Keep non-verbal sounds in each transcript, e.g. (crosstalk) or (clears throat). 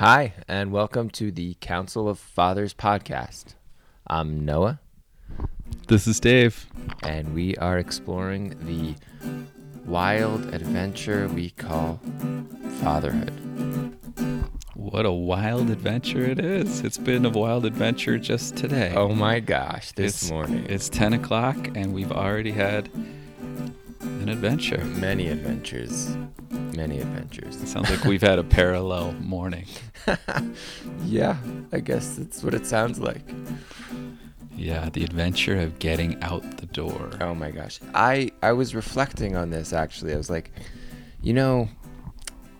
Hi, and welcome to the Council of Fathers podcast. I'm Noah, This is Dave. and we are exploring the wild adventure we call fatherhood. What a wild adventure it is. It's been a wild adventure just today. Oh my gosh, this it's, morning. It's 10 o'clock and we've already had an adventure. many adventures. Many adventures. It sounds like we've had a parallel morning. (laughs) Yeah, I guess that's what it sounds like. Yeah, the adventure of getting out the door. Oh my gosh. I I was reflecting on this actually. I was like, you know,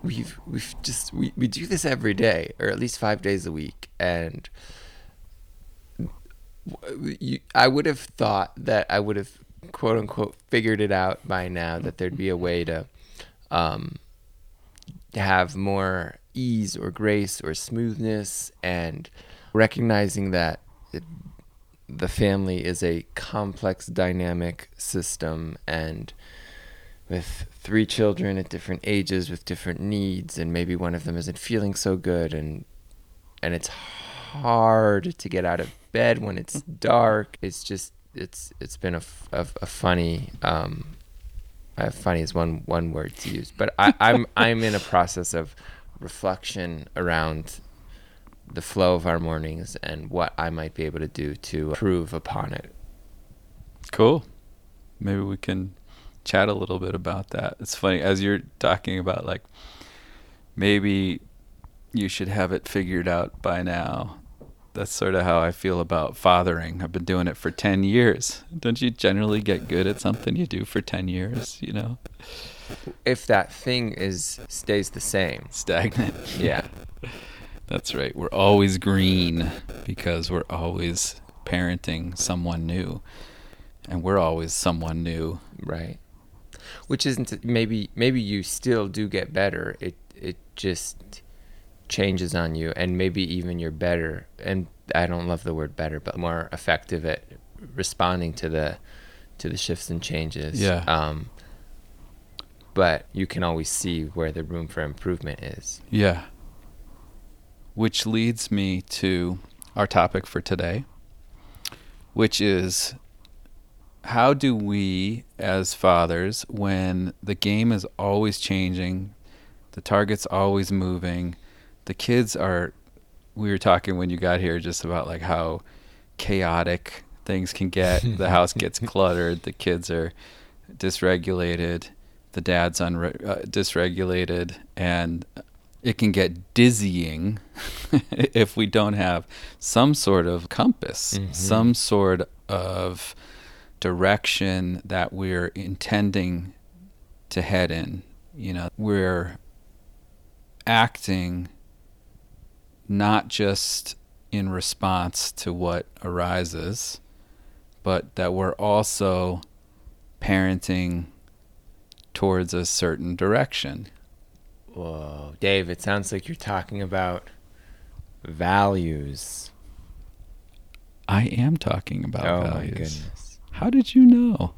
we've we've just we, we do this every day or at least 5 days a week and you, I would have thought that I would have quote unquote figured it out by now that there'd be a way to um have more ease or grace or smoothness and recognizing that it, the family is a complex dynamic system and with three children at different ages with different needs and maybe one of them isn't feeling so good and and it's hard to get out of bed when it's dark. It's just it's it's been a a funny um uh, funny is one one word to use but I, i'm (laughs) i'm in a process of reflection around the flow of our mornings and what I might be able to do to improve upon it. Cool. Maybe we can chat a little bit about that. It's funny as you're talking about like maybe you should have it figured out by now. That's sort of how I feel about fathering. I've been doing it for 10 years. Don't you generally get good at something you do for 10 years, you know? If that thing is stays the same. Stagnant. (laughs) Yeah. That's right. We're always green because we're always parenting someone new. And we're always someone new. Right. Which isn't maybe maybe you still do get better. It it just changes on you and maybe even you're better and I don't love the word better, but more effective at responding to the to the shifts and changes. Yeah. Um but you can always see where the room for improvement is. Yeah. Which leads me to our topic for today, which is how do we, as fathers, when the game is always changing, the target's always moving, the kids are, we were talking when you got here just about like how chaotic things can get. (laughs) the house gets cluttered, the kids are dysregulated, the dad's unre- uh, dysregulated, and it can get dizzying (laughs) if we don't have some sort of compass, Mhm. some sort of direction that we're intending to head in. You know, we're acting not just in response to what arises, but that we're also parenting towards a certain direction. Whoa, Dave, it sounds like you're talking about values. I am talking about oh my values. goodness. How did you know?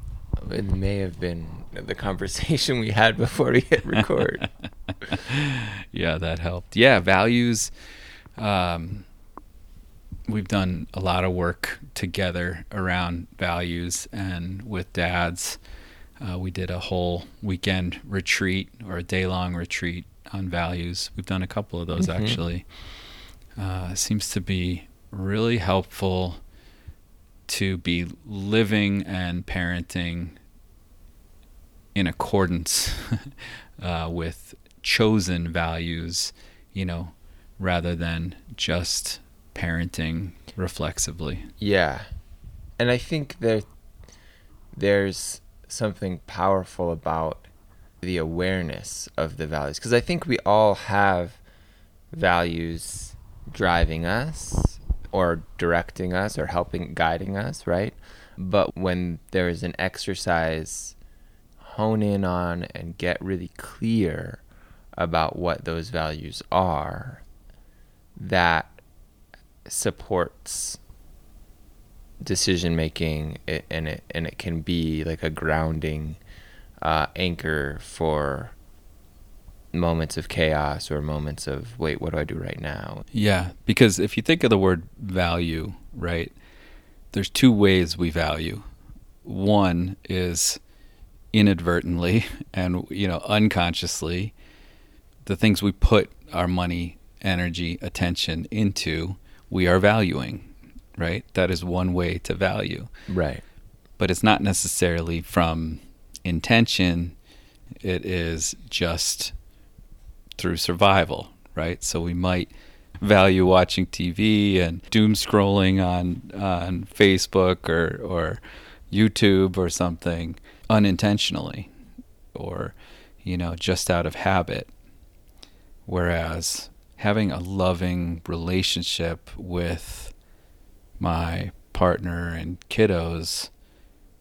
It may have been the conversation we had (laughs) before we hit record. (laughs) yeah, that helped. Yeah, values. Um, we've done a lot of work together around values, and with dads, uh, we did a whole weekend retreat or a day long retreat on values. We've done a couple of those Mhm. actually. Uh, seems to be really helpful to be living and parenting in accordance (laughs) uh, with chosen values, you know, rather than just parenting reflexively. yeah. And I think that there's something powerful about the awareness of the values because I think we all have values driving us or directing us or helping guiding us, right? But when there is an exercise hone in on and get really clear about what those values are, that supports decision making and it and it can be like a grounding uh, anchor for moments of chaos or moments of wait, what do I do right now? Yeah, because if you think of the word value, right? There's two ways we value. One is inadvertently (laughs) and you know unconsciously the things we put our money, energy, attention into, we are valuing, right? That is one way to value. Right. But it's not necessarily from intention, it is just through survival, right? So we might value watching TV and doom scrolling on on Facebook or or YouTube or something unintentionally or you know just out of habit whereas having a loving relationship with my partner and kiddos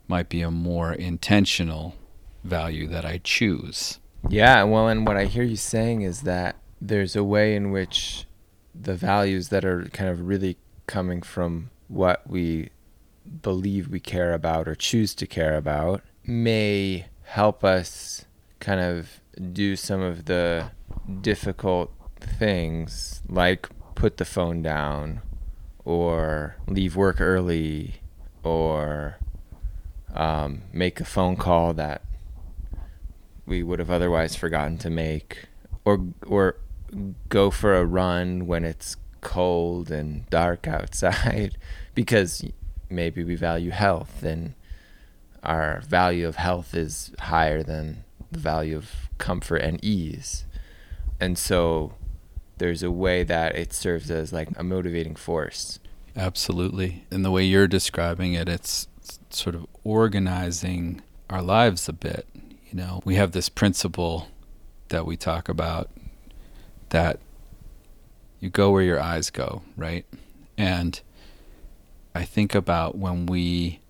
might be a more intentional value that I choose. Yeah, well, and what I hear you saying is that there's a way in which the values that are kind of really coming from what we believe we care about or choose to care about may help us kind of do some of the difficult things like put the phone down or leave work early or um, make a phone call that we would have otherwise forgotten to make or or go for a run when it's cold and dark outside (laughs) because maybe we value health and our value of health is higher than the value of comfort and ease. And so there's a way that it serves as like a motivating force. Absolutely. And the way you're describing it, it's sort of organizing our lives a bit. You know, we have this principle that we talk about that you go where your eyes go, right? And I think about when we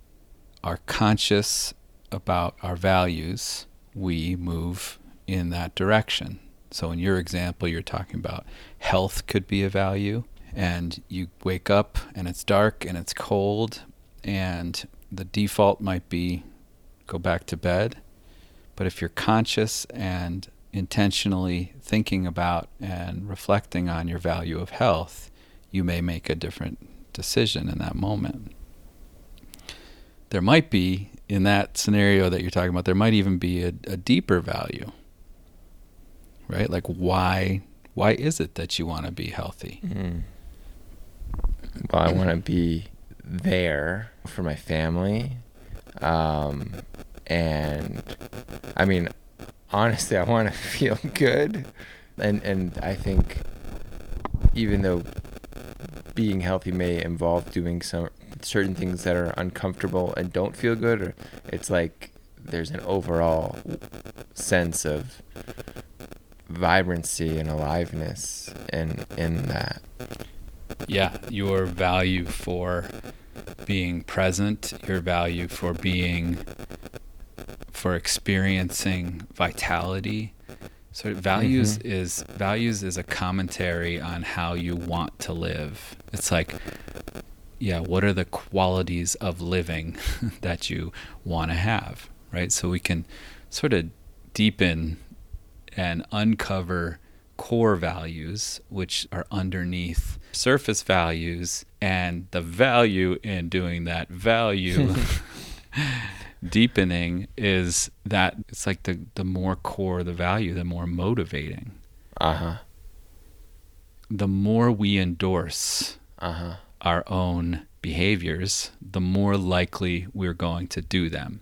are conscious about our values, we move in that direction. So, in your example, you're talking about health could be a value, and you wake up and it's dark and it's cold, and the default might be go back to bed. But if you're conscious and intentionally thinking about and reflecting on your value of health, you may make a different decision in that moment. There might be, in that scenario that you're talking about, there might even be a, a deeper value, right? Like, why? Why is it that you want to be healthy? Mm. Well, I want to be there for my family. Um, and I mean, honestly, I want to (laughs) feel good. And, and I think even though being healthy may involve doing some certain things that are uncomfortable and don't feel good or it's like there's an overall sense of vibrancy and aliveness in in that yeah your value for being present your value for being for experiencing vitality so values mm-hmm. is values is a commentary on how you want to live. It's like yeah, what are the qualities of living (laughs) that you want to have, right? So we can sort of deepen and uncover core values which are underneath surface values and the value in doing that value (laughs) deepening is that it's like the the more core the value, the more motivating. Uh-huh. The more we endorse uh-huh. our own behaviors, the more likely we're going to do them.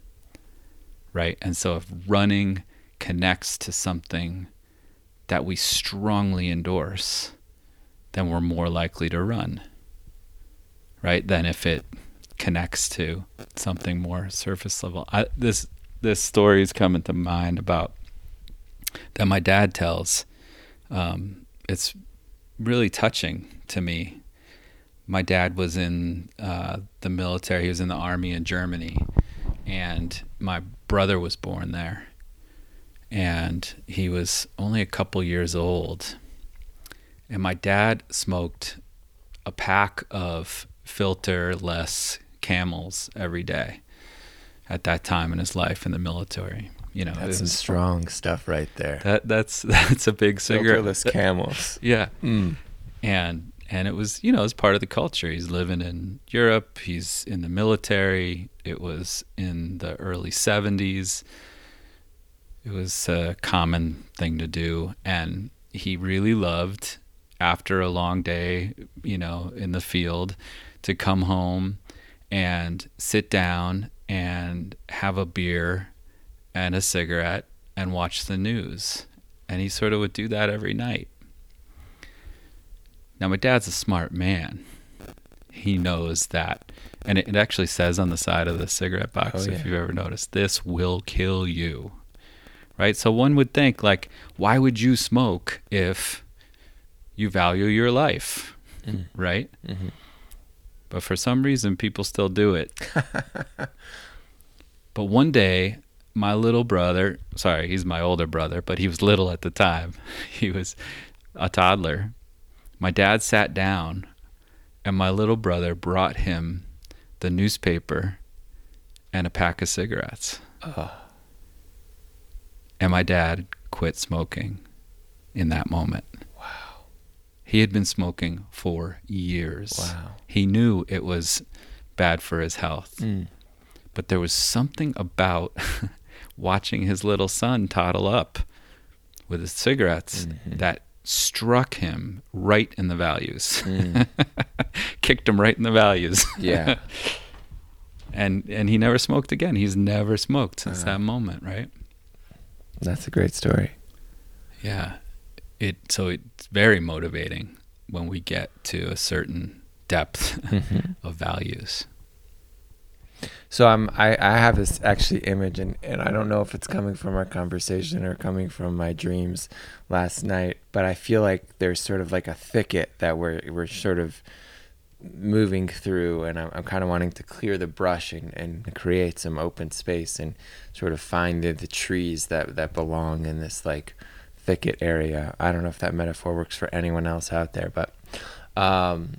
Right? And so if running connects to something that we strongly endorse, then we're more likely to run. Right? Than if it connects to something more surface level. I, this this story is coming to mind about that my dad tells. Um, it's really touching to me. My dad was in uh, the military. He was in the army in Germany, and my brother was born there. And he was only a couple years old. And my dad smoked a pack of filter-less camels every day at that time in his life in the military. You know, That's some strong stuff right there. that that's (laughs) that's a big cigarette. Filterless camels. (laughs) Yeah, Mm. and and it was you know it's part of the culture. He's living in Europe. He's in the military. It was in the early '70s. It was a common thing to do, and he really loved after a long day, you know, in the field, to come home and sit down and have a beer and a cigarette and watch the news. And he sort of would do that every night. Now, my dad's a smart man. He knows that. And it, it actually says on the side of the cigarette box, Oh, if you've ever noticed, this will kill you. Right? So one would think, like, why would you smoke if you value your life? Mm. Right? Mhm. But for some reason, people still do it. (laughs) but one day, my little brother, sorry, he's my older brother, but he was little at the time. (laughs) He was a toddler. My dad sat down, and my little brother brought him the newspaper and a pack of cigarettes. Oh. And my dad quit smoking in that moment. Wow. He had been smoking for years. Wow. He knew it was bad for his health. Mm. But there was something about (laughs) watching his little son toddle up with his cigarettes Mhm. that struck him right in the values. Mm. (laughs) Kicked him right in the values. Yeah. (laughs) and and he never smoked again. He's never smoked since Uh-huh. that moment, right? That's a great story. Yeah. It so it's very motivating when we get to a certain depth (laughs) Mhm. of values. So I'm I, I have this actually image and, and I don't know if it's coming from our conversation or coming from my dreams last night, but I feel like there's sort of like a thicket that we're we're sort of moving through and I'm, I'm kind of wanting to clear the brush and, and create some open space and sort of find the, the trees that, that belong in this like thicket area. I don't know if that metaphor works for anyone else out there, but um,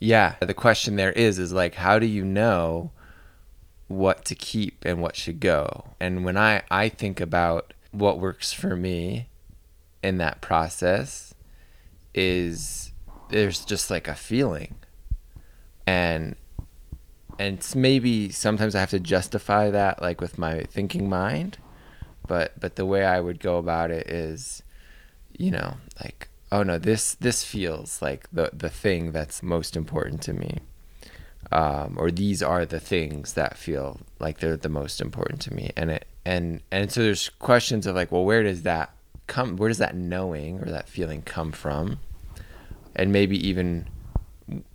yeah, the question there is is like how do you know what to keep and what should go? And when I I think about what works for me in that process is there's just like a feeling. And and maybe sometimes I have to justify that like with my thinking mind, but but the way I would go about it is you know, like oh no, this this feels like the the thing that's most important to me. Um, or these are the things that feel like they're the most important to me. And it and and so there's questions of like, well, where does that come where does that knowing or that feeling come from? And maybe even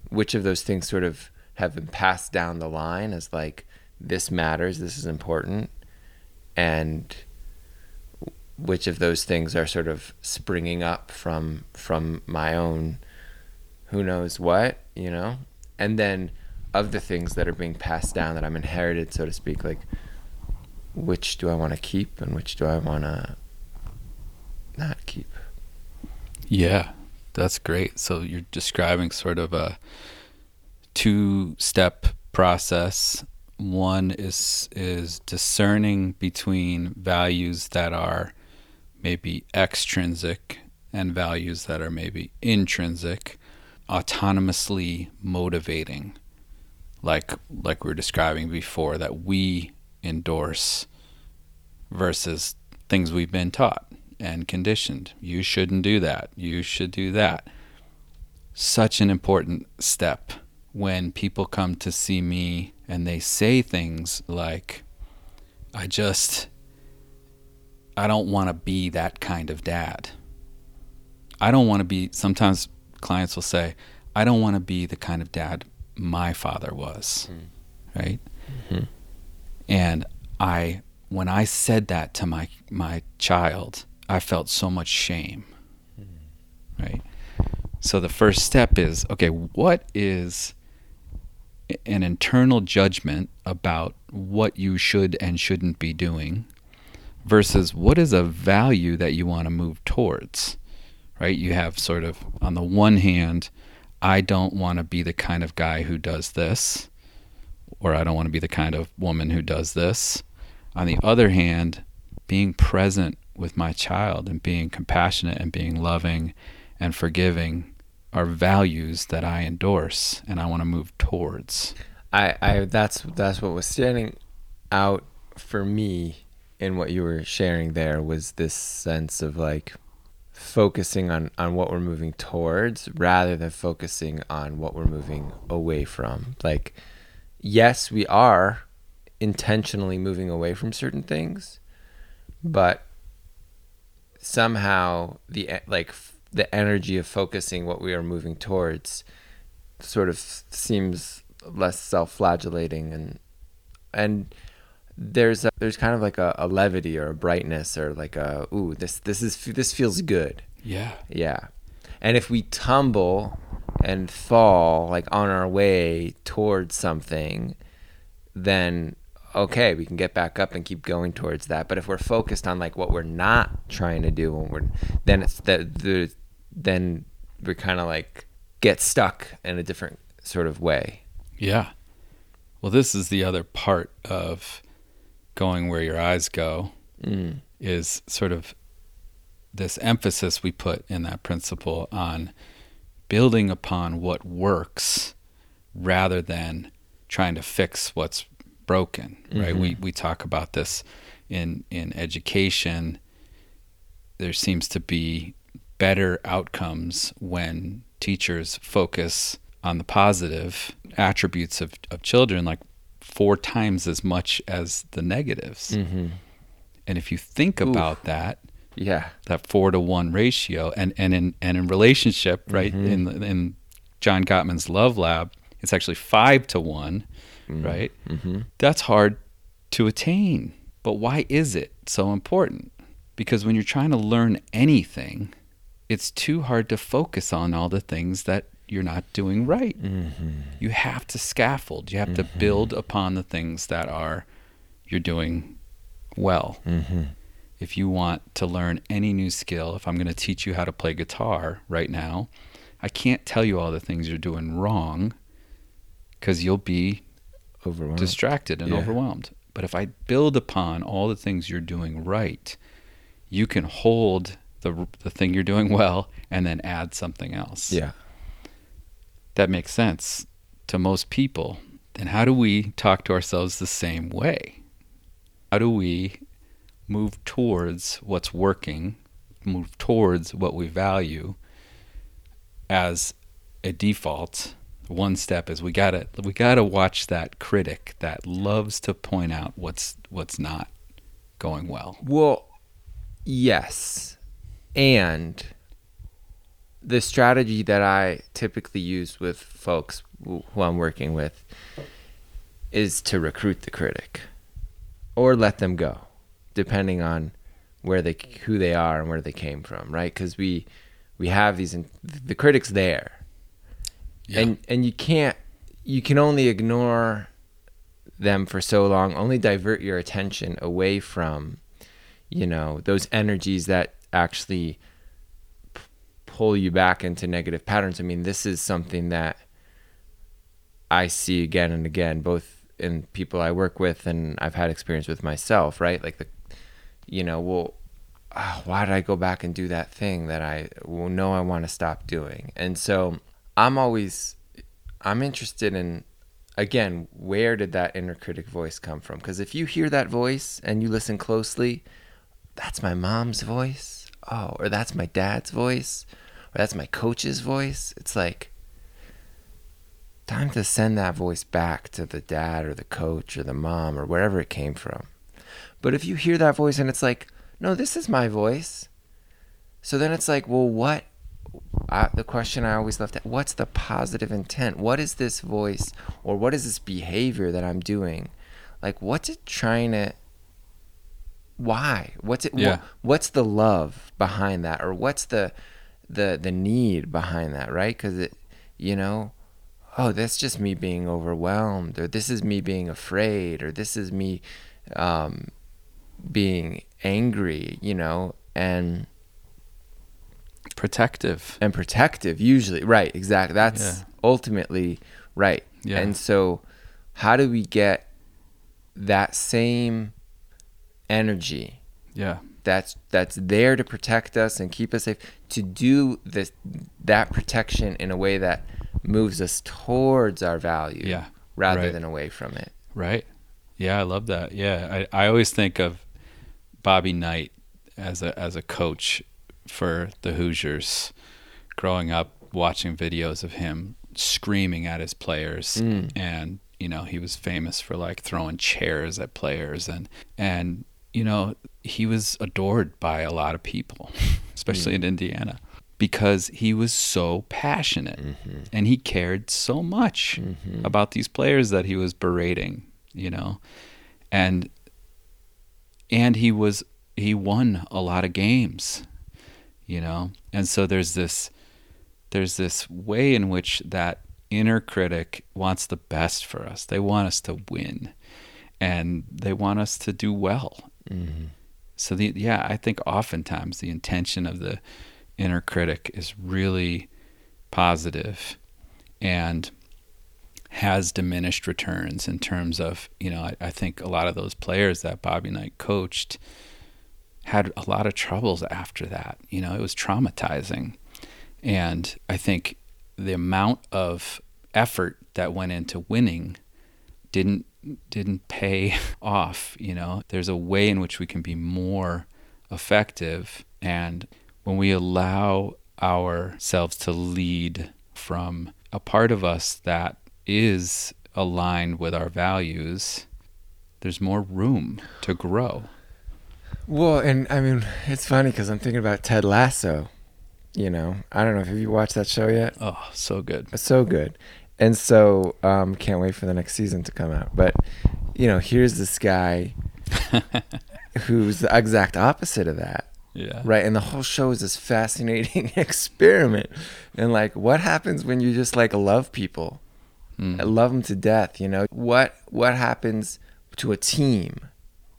which of those things sort of have been passed down the line as like this matters, this is important, and which of those things are sort of springing up from from my own who knows what, you know? And then of the things that are being passed down that I'm inherited, so to speak, like which do I want to keep and which do I want to not keep? Yeah, that's great. So you're describing sort of a two step process. One is is discerning between values that are maybe extrinsic and values that are maybe intrinsic, autonomously motivating. Like like we were describing before that we endorse versus things we've been taught and conditioned. You shouldn't do that. You should do that. Such an important step when people come to see me and they say things like, I just, I don't want to be that kind of dad. I don't want to be, sometimes clients will say, I don't want to be the kind of dad my father was. Right? Mhm. And I, when I said that to my, my child, I felt so much shame. Right? So the first step is okay, what is an internal judgment about what you should and shouldn't be doing versus what is a value that you want to move towards? Right? You have sort of, on the one hand, I don't want to be the kind of guy who does this, or I don't want to be the kind of woman who does this. On the other hand, being present with my child and being compassionate and being loving and forgiving are values that I endorse and I want to move towards. I, I that's that's what was standing out for me in what you were sharing there was this sense of like focusing on on what we're moving towards rather than focusing on what we're moving away from like yes we are intentionally moving away from certain things but somehow the like f- the energy of focusing what we are moving towards sort of seems less self-flagellating and and there's a, there's kind of like a, a levity or a brightness or like a ooh this this is this feels good Yeah. yeah and if we tumble and fall like on our way towards something then okay we can get back up and keep going towards that but if we're focused on like what we're not trying to do when we're then it's the, the then we're kind of like get stuck in a different sort of way Yeah. Well, this is the other part of going where your eyes go mm. is sort of this emphasis we put in that principle on building upon what works rather than trying to fix what's broken right Mhm. we we talk about this in in education there seems to be better outcomes when teachers focus on the positive attributes of, of children like four times as much as the negatives mm-hmm. and if you think Oof. about that yeah that four to one ratio and and in and in relationship right Mhm. in in John Gottman's love lab it's actually five to one Mm. right mm-hmm. that's hard to attain but why is it so important because when you're trying to learn anything it's too hard to focus on all the things that you're not doing right Mm-hmm. you have to scaffold you have to Mhm. build upon the things that are you're doing well Mm-hmm. if you want to learn any new skill, if I'm going to teach you how to play guitar right now, I can't tell you all the things you're doing wrong because you'll be overwhelmed distracted and Yeah. overwhelmed. But if I build upon all the things you're doing right, you can hold the, the thing you're doing well and then add something else. yeah That makes sense to most people. Then how do we talk to ourselves the same way? How do we move towards what's working, move towards what we value as a default? One step is we gotta we gotta watch that critic that loves to point out what's what's not going well. Well, yes. And the strategy that I typically use with folks who I'm working with is to recruit the critic or let them go, depending on where they who they are and where they came from, right? Cuz we we have these the critics there. And and you can't you can only ignore them for so long, only divert your attention away from you know those energies that actually p- pull you back into negative patterns. I mean this is something that i see again and again both in people i work with and i've had experience with myself right? Like the you know well ah, why did i go back and do that thing that i know i want to stop doing. And so i'm always i'm interested in again where did that inner critic voice come from because if you hear that voice and you listen closely that's my mom's voice. Oh, or that's my dad's voice. Or that's my coach's voice. It's like time to send that voice back to the dad or the coach or the mom or wherever it came from. But if you hear that voice and it's like, no, this is my voice. So then it's like, well, what? I, the question I always left at what's the positive intent? What is this voice or what is this behavior that I'm doing? Like, what's it trying to why what's it Yeah. wha- what's the love behind that or what's the the the need behind that right because it you know oh that's just me being overwhelmed or this is me being afraid or this is me um being angry you know and Protective. and protective usually right exactly that's Yeah. ultimately right Yeah. and so how do we get that same energy Yeah. that's that's there to protect us and keep us safe to do this that protection in a way that moves us towards our value Yeah. rather Right. than away from it Right. Yeah, I love that. Yeah, I, I always think of Bobby Knight as a as a coach for the Hoosiers. Growing up, watching videos of him screaming at his players, Mm. and you know he was famous for like throwing chairs at players, and and you know he was adored by a lot of people, (laughs) especially hmm. in Indiana. Because he was so passionate mm-hmm. and he cared so much mm-hmm. about these players that he was berating, you know, and and he was he won a lot of games, you know, and so there's this there's this way in which that inner critic wants the best for us. They want us to win, and they want us to do well. Mm-hmm. So the yeah, I think oftentimes the intention of the inner critic is really positive and has diminished returns in terms of, you know, I, I think a lot of those players that Bobby Knight coached had a lot of troubles after that. You know, it was traumatizing. And I think the amount of effort that went into winning didn't didn't pay (laughs) off, you know. There's a way in which we can be more effective and when we allow ourselves to lead from a part of us that is aligned with our values, there's more room to grow. Well and i mean it's funny because i'm thinking about ted lasso you know? I don't know if you watched that show yet? Oh, so good. It's so good. And so um can't wait for the next season to come out. But you know here's this guy (laughs) who's the exact opposite of that. Yeah. right? And the whole show is this fascinating (laughs) experiment. And like what happens when you just like love people? Mm. love them to death you know? What what happens to a team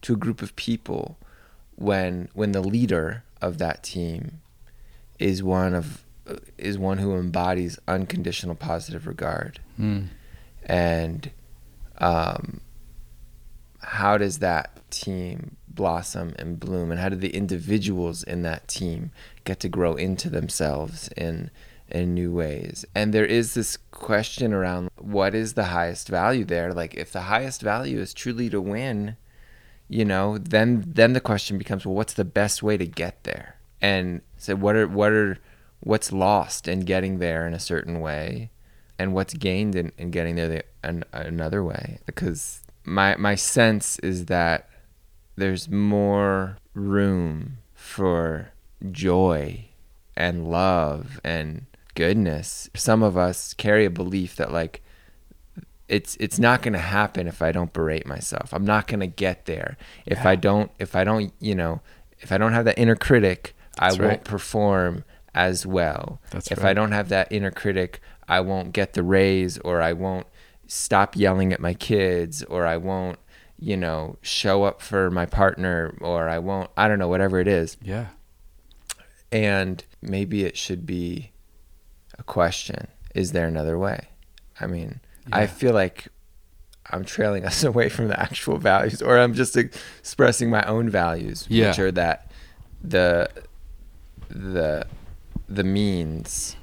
to a group of people when when the leader of that team is one of is one who embodies unconditional positive regard. Mm. and um, how does that team blossom and bloom? And how do the individuals in that team get to grow into themselves in in new ways? And there is this question around what is the highest value there? Like if the highest value is truly to win you know then then the question becomes well what's the best way to get there? And so what are what are what's lost in getting there in a certain way? And what's gained in, in getting there the, an, another way? Because my my sense is that there's more room for joy and love and goodness. Some of us carry a belief that like it's it's not going to happen if I don't berate myself. I'm not going to get there if I don't if I don't you know if I don't have that inner critic, I That's won't perform as well. That's if I don't have that inner critic, I won't get the raise or I won't stop yelling at my kids or I won't you know show up for my partner or I won't I don't know whatever it is. Yeah. And maybe it should be a question. Is there another way? I mean, I feel like I'm trailing (laughs) us away from the actual values, or I'm just expressing my own values, Yeah. which are that the the the means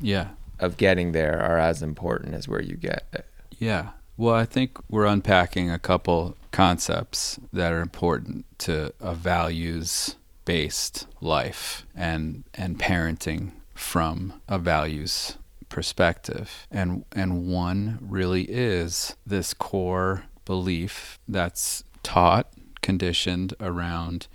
Yeah. of getting there are as important as where you get it. Yeah. Well, I think we're unpacking a couple concepts that are important to a values based life and and parenting from a values perspective. And and one really is this core belief that's taught, conditioned around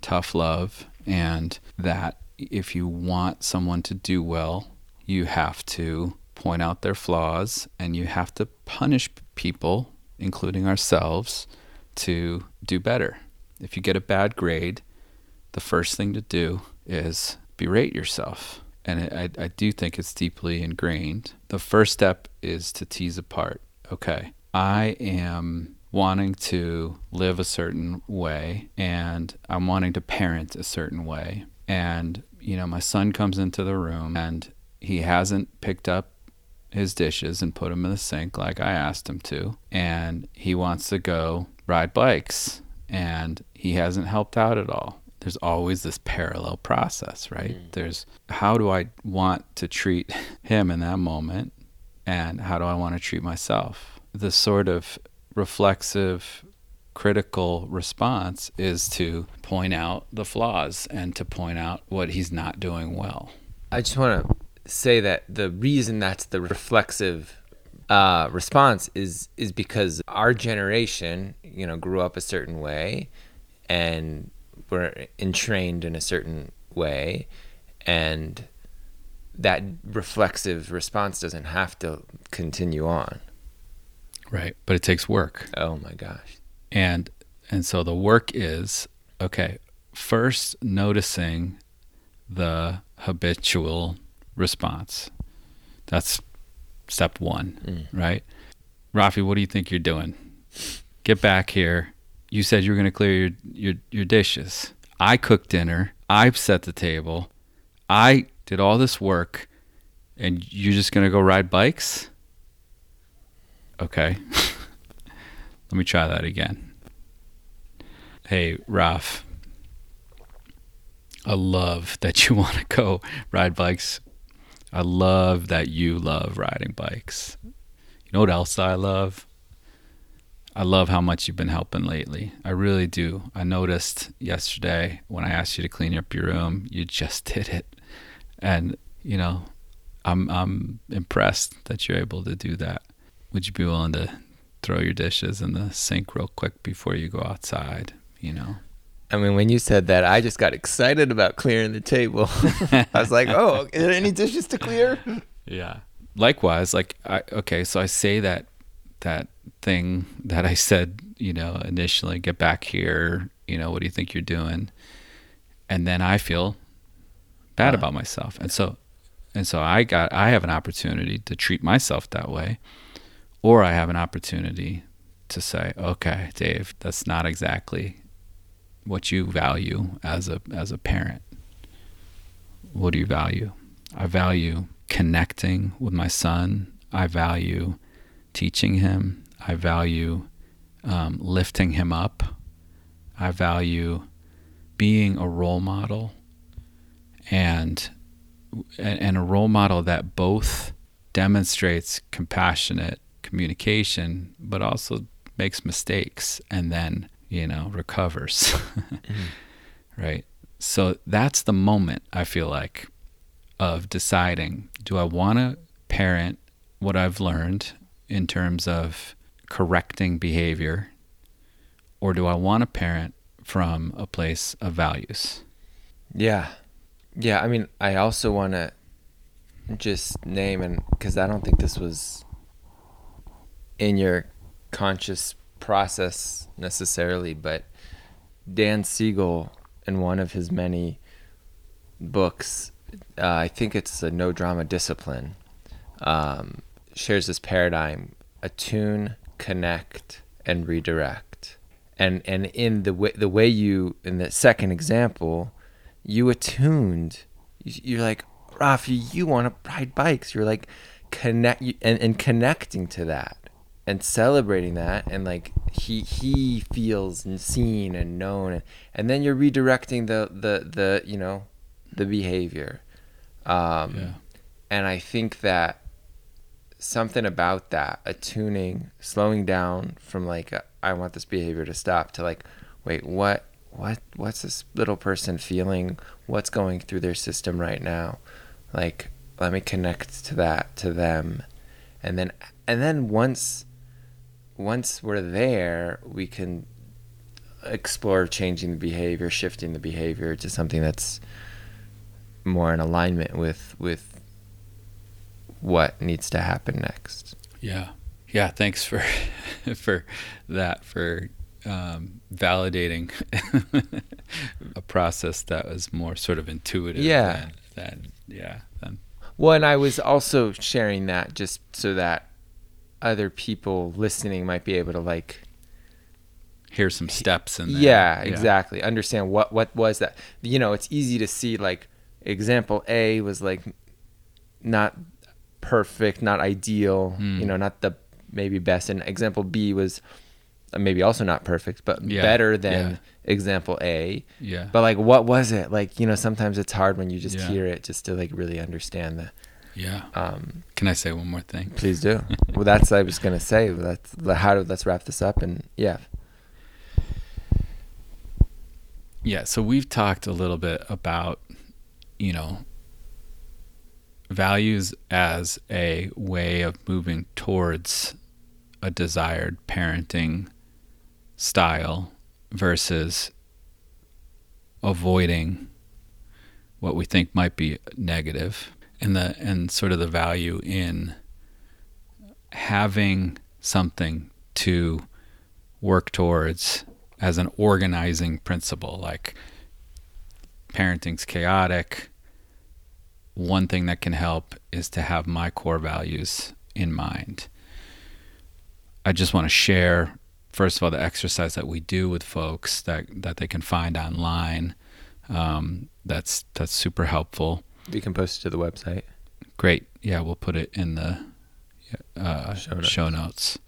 tough love and that if you want someone to do well, you have to point out their flaws and you have to punish people, including ourselves, to do better. If you get a bad grade, the first thing to do is berate yourself. And I, I do think it's deeply ingrained. The first step is to tease apart okay, I am wanting to live a certain way and I'm wanting to parent a certain way. And, you know, my son comes into the room and he hasn't picked up his dishes and put them in the sink like I asked him to. And he wants to go ride bikes and he hasn't helped out at all. There's always this parallel process, right? Mm. There's how do I want to treat him in that moment and how do I want to treat myself? The sort of reflexive critical response is to point out the flaws and to point out what he's not doing well. I just want to say that the reason that's the reflexive uh, response is is because our generation, you know, grew up a certain way, and were entrained in a certain way, and that reflexive response doesn't have to continue on. Right. But it takes work. Oh my gosh. And and so the work is okay, first noticing the habitual response. That's step 1, mm. right? Rafi, what do you think you're doing? Get back here. You said you were going to clear your, your your dishes. I cooked dinner. I set the table. I did all this work and you're just going to go ride bikes? Okay. (laughs) Let me try that again. Hey, Raf. I love that you (laughs) want to go ride bikes. I love that you love riding bikes. You know what else I love? I love how much you've been helping lately. I really do. I noticed yesterday when I asked you to clean up your room, you just (laughs) did it. And, you know, I'm I'm impressed that you're able to do that. Would you be willing to throw your dishes in the sink real quick before you go outside, you know? I mean, when you said that, I just got excited about clearing the table. (laughs) I was like, "Oh, are there any dishes to clear?" (laughs) Yeah. Likewise, like I okay, so I say that that thing that I said, you know, initially, get back here, you know, what do you think you're doing? And then I feel bad Uh. about myself. And so and so I got I have an opportunity to treat myself that way or I have an opportunity to say, "Okay, Dave, that's not exactly what you value as a as a parent." What do you value? I value connecting with my son. I value teaching him. I value um, lifting him up. I value being a role model and and and a role model that both demonstrates compassionate communication but also makes mistakes and then you know recovers (laughs) right so that's the moment i feel like of deciding do i want to parent what i've learned in terms of correcting behavior or do i want to parent from a place of values Yeah. Yeah, I mean, I also want to just name and cuz I don't think this was in your conscious process necessarily, but Dan Siegel in one of his many books, uh, I think it's a no drama discipline, um, shares this paradigm: attune, connect, and redirect. And and in the way the way you in the second example, you attuned. You- You're like Rafi, you want to ride bikes. You're like connect and and connecting to that and celebrating that and like he he feels seen and known and, and then you're redirecting the the the you know the behavior um Yeah. and i think that something about that attuning slowing down from like uh, i want this behavior to stop to like wait what what what's this little person feeling? What's going through their system right now? Like let me connect to that to them. And then and then once once we're there we can explore changing the behavior shifting the behavior to something that's more in alignment with with what needs to happen next Yeah. Yeah. Thanks for (laughs) for that for um, validating (laughs) a process that was more sort of intuitive. Yeah. Than, than yeah. Than, Well, and I was also sharing that just so that other people listening might be able to like here's some steps and there. yeah, exactly understand what what was that you know it's easy to see like example a was like not perfect not ideal Hmm. you know not the maybe best and example b was maybe also not perfect, but Yeah, better than yeah. example A. Yeah. But like, what was it? Like, you know, sometimes it's hard when you just Yeah. hear it just to like really understand the. yeah. Um, Can I say one more thing? please do. (laughs) well, that's I was gonna say. That's the- how. to Let's wrap this up and yeah. Yeah, so we've talked a little bit about, you know, values as a way of moving towards a desired parenting style versus avoiding what we think might be negative. And the and sort of the value in having something to work towards as an organizing principle like parenting's chaotic one thing that can help is to have my core values in mind i just want to share first of all the exercise that we do with folks that that they can find online um, that's that's super helpful We can post it to the website. Great. Yeah, we'll put it in the uh, Show show, notes. notes.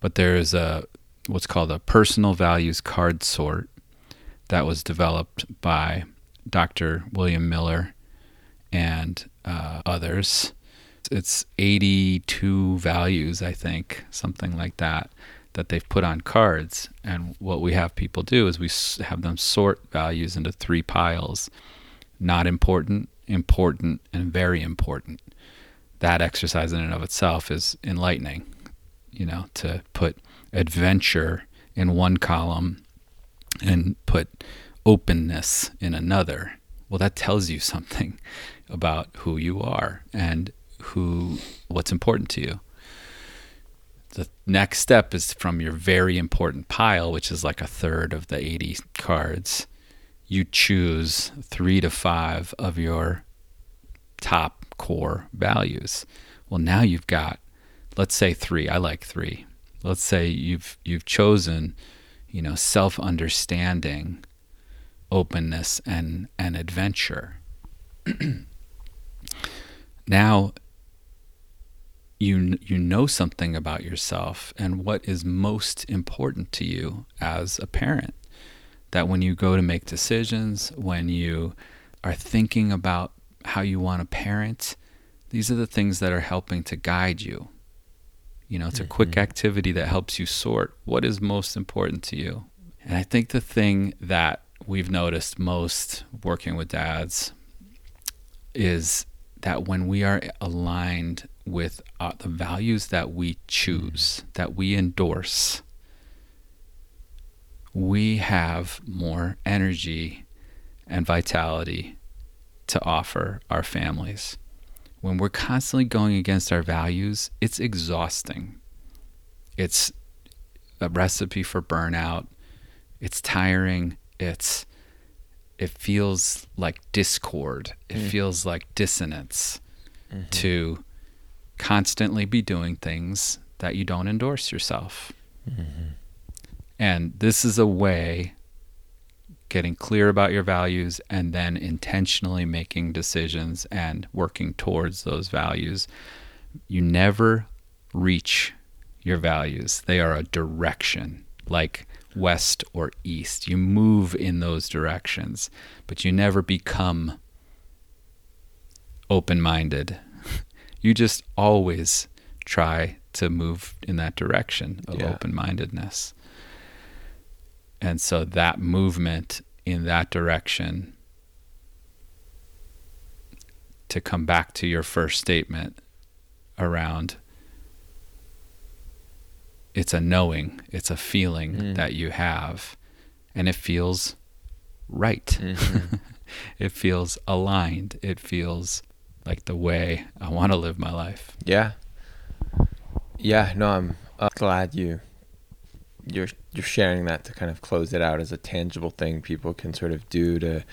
But there is a what's called a personal values card sort that was developed by Dr. William Miller and uh, others. It's 82 values, I think, something like that, that they've put on cards. And what we have people do is we have them sort values into three piles not important, important, and very important. That exercise in and of itself is enlightening, you know, to put adventure in one column and put openness in another. Well, that tells you something about who you are and who what's important to you. The next step is from your very important pile, which is like a third of the 80 cards you choose three to five of your top core values. Well, now you've got, let's say three. I like three. Let's say you've you've chosen, you know, self-understanding, openness, and and adventure. (clears throat) now you you know something about yourself and what is most important to you as a parent that when you go to make decisions, when you are thinking about how you want to parent, these are the things that are helping to guide you. You know, it's a quick Mhm. activity that helps you sort what is most important to you. And I think the thing that we've noticed most working with dads is that when we are aligned with uh, the values that we choose, that we endorse, we have more energy and vitality to offer our families. When we're constantly going against our values, it's exhausting. It's a recipe for burnout. It's tiring. It's it feels like discord. It Mm. feels like dissonance Mhm. to constantly be doing things that you don't endorse yourself. Mhm. And this is a way getting clear about your values and then intentionally making decisions and working towards those values. You never reach your values, they are a direction, like west or east. You move in those directions, but you never become open minded. (laughs) You just always try to move in that direction of Yeah. open mindedness. And so that movement in that direction to come back to your first statement around it's a knowing, it's a feeling Mm. that you have, and it feels right. Mhm. (laughs) it feels aligned. It feels like the way I want to live my life. Yeah. Yeah. No, I'm uh, glad you you're you're sharing that to kind of close it out as a tangible thing people can sort of do to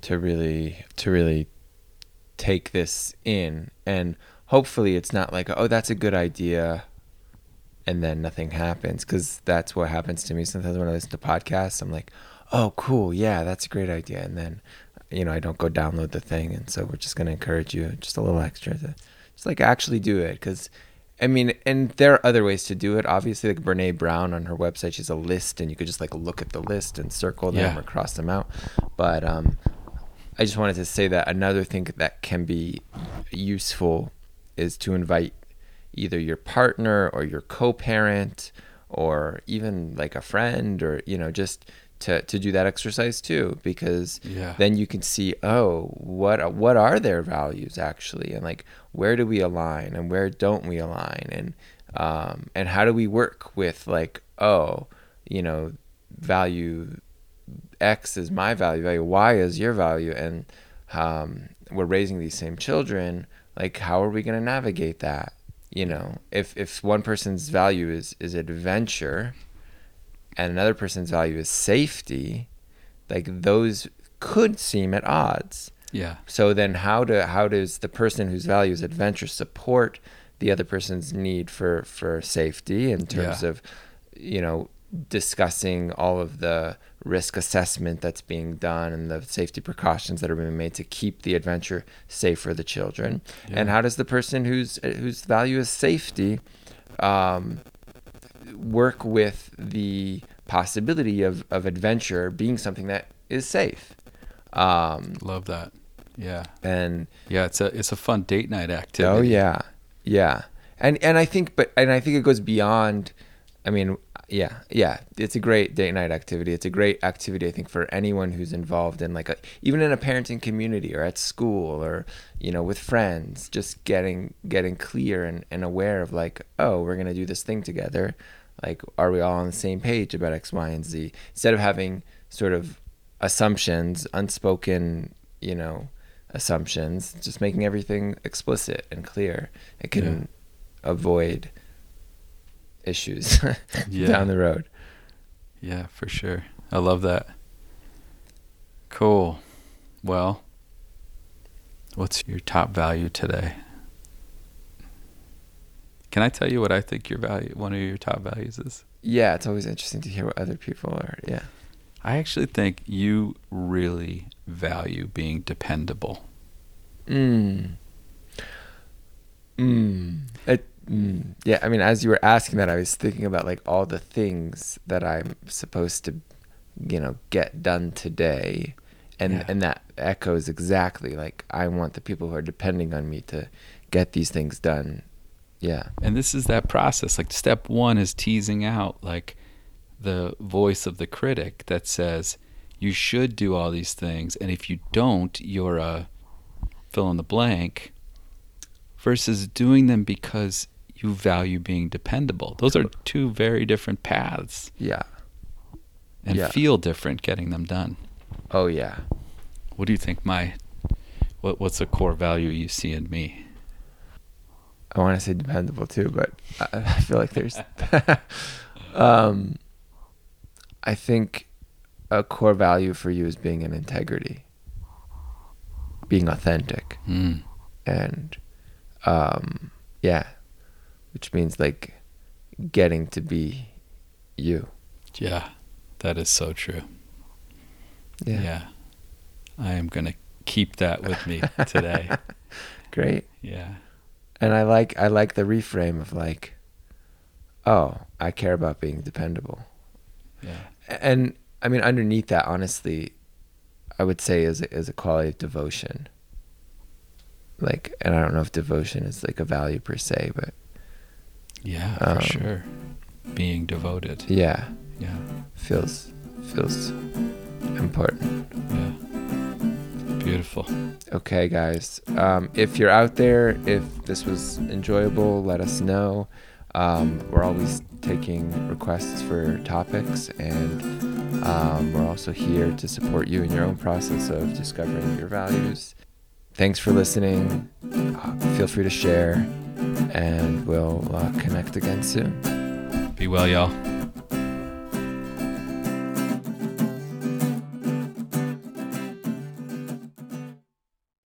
to really to really take this in and hopefully it's not like oh that's a good idea and then nothing happens because that's what happens to me sometimes when I listen to podcasts I'm like oh cool yeah that's a great idea and then you know I don't go download the thing and so we're just going to encourage you just a little extra to just like actually do it because I mean, and there are other ways to do it. Obviously, like Brene Brown on her website, she's a list, and you could just like look at the list and circle them Yeah. or cross them out. But um, I just wanted to say that another thing that can be useful is to invite either your partner or your co-parent or even like a friend or you know just to, to do that exercise too because Yeah. then you can see oh what what are their values actually and like where do we align and where don't we align and um, and how do we work with like oh you know value X is my value, value Y is your value, and um, we're raising these same children. Like, how are we going to navigate that? You know, if if one person's value is is adventure, and another person's value is safety, like those could seem at odds. Yeah. So then, how do how does the person whose value is adventure support the other person's need for for safety in terms Yeah. of, you know, discussing all of the risk assessment that's being done and the safety precautions that are being made to keep the adventure safe for the children, and how does the person whose whose value is safety, um, work with the possibility of of adventure being something that is safe. Um, Love that. Yeah. and Yeah, it's a it's a fun date night activity. oh yeah, yeah, and and I think, but and I think it goes beyond. I mean, yeah, yeah, it's a great date night activity. It's a great activity, I think, for anyone who's involved in like a even in a parenting community or at school or you know with friends. Just getting getting clear and, and aware of like, oh, we're gonna do this thing together. Like, are we all on the same page about X, Y, and Z? Instead of having sort of assumptions, unspoken, you know, assumptions, just making everything explicit and clear. It can avoid issues (laughs) Yeah. down the road. Yeah, for sure. I love that. Cool. Well, what's your top value today? Can I tell you what I think your value one of your top values is? Yeah, it's always interesting to hear what other people are. Yeah. I actually think you really value being dependable. Mm. Mm. It, mm. Yeah, I mean, as you were asking that, I was thinking about like all the things that I'm supposed to, you know, get done today, and Yeah. and that echoes exactly like I want the people who are depending on me to get these things done. Yeah. And this is that process. Like step 1 is teasing out like the voice of the critic that says you should do all these things and if you don't, you're a fill in the blank versus doing them because you value being dependable. Those are two very different paths Yeah. and Yeah. feel different getting them done. Oh yeah. What do you think my what what's a core value you see in me? I want to say dependable too, but I, (laughs) I feel like there's. (laughs) (laughs) um, I think a core value for you is being in integrity, being authentic, Mm. and um, yeah, which means like getting to be you. Yeah. That is so true. Yeah. yeah. I am going to keep that with me today. (laughs) Great. Yeah. And I like I like the reframe of like, oh, I care about being dependable. Yeah. and I mean, underneath that, honestly, I would say is a, is a quality of devotion. Like, and I don't know if devotion is like a value per se, but Yeah, for Um, sure. Being devoted. yeah, Yeah. feels feels important. Yeah. Beautiful. Okay, guys. Um, if you're out there, if this was enjoyable, let us know. Um, we're always taking requests for topics, and um, we're also here to support you in your own process of discovering your values. Thanks for listening. Uh, feel free to share, and we'll uh, connect again soon. Be well, y'all.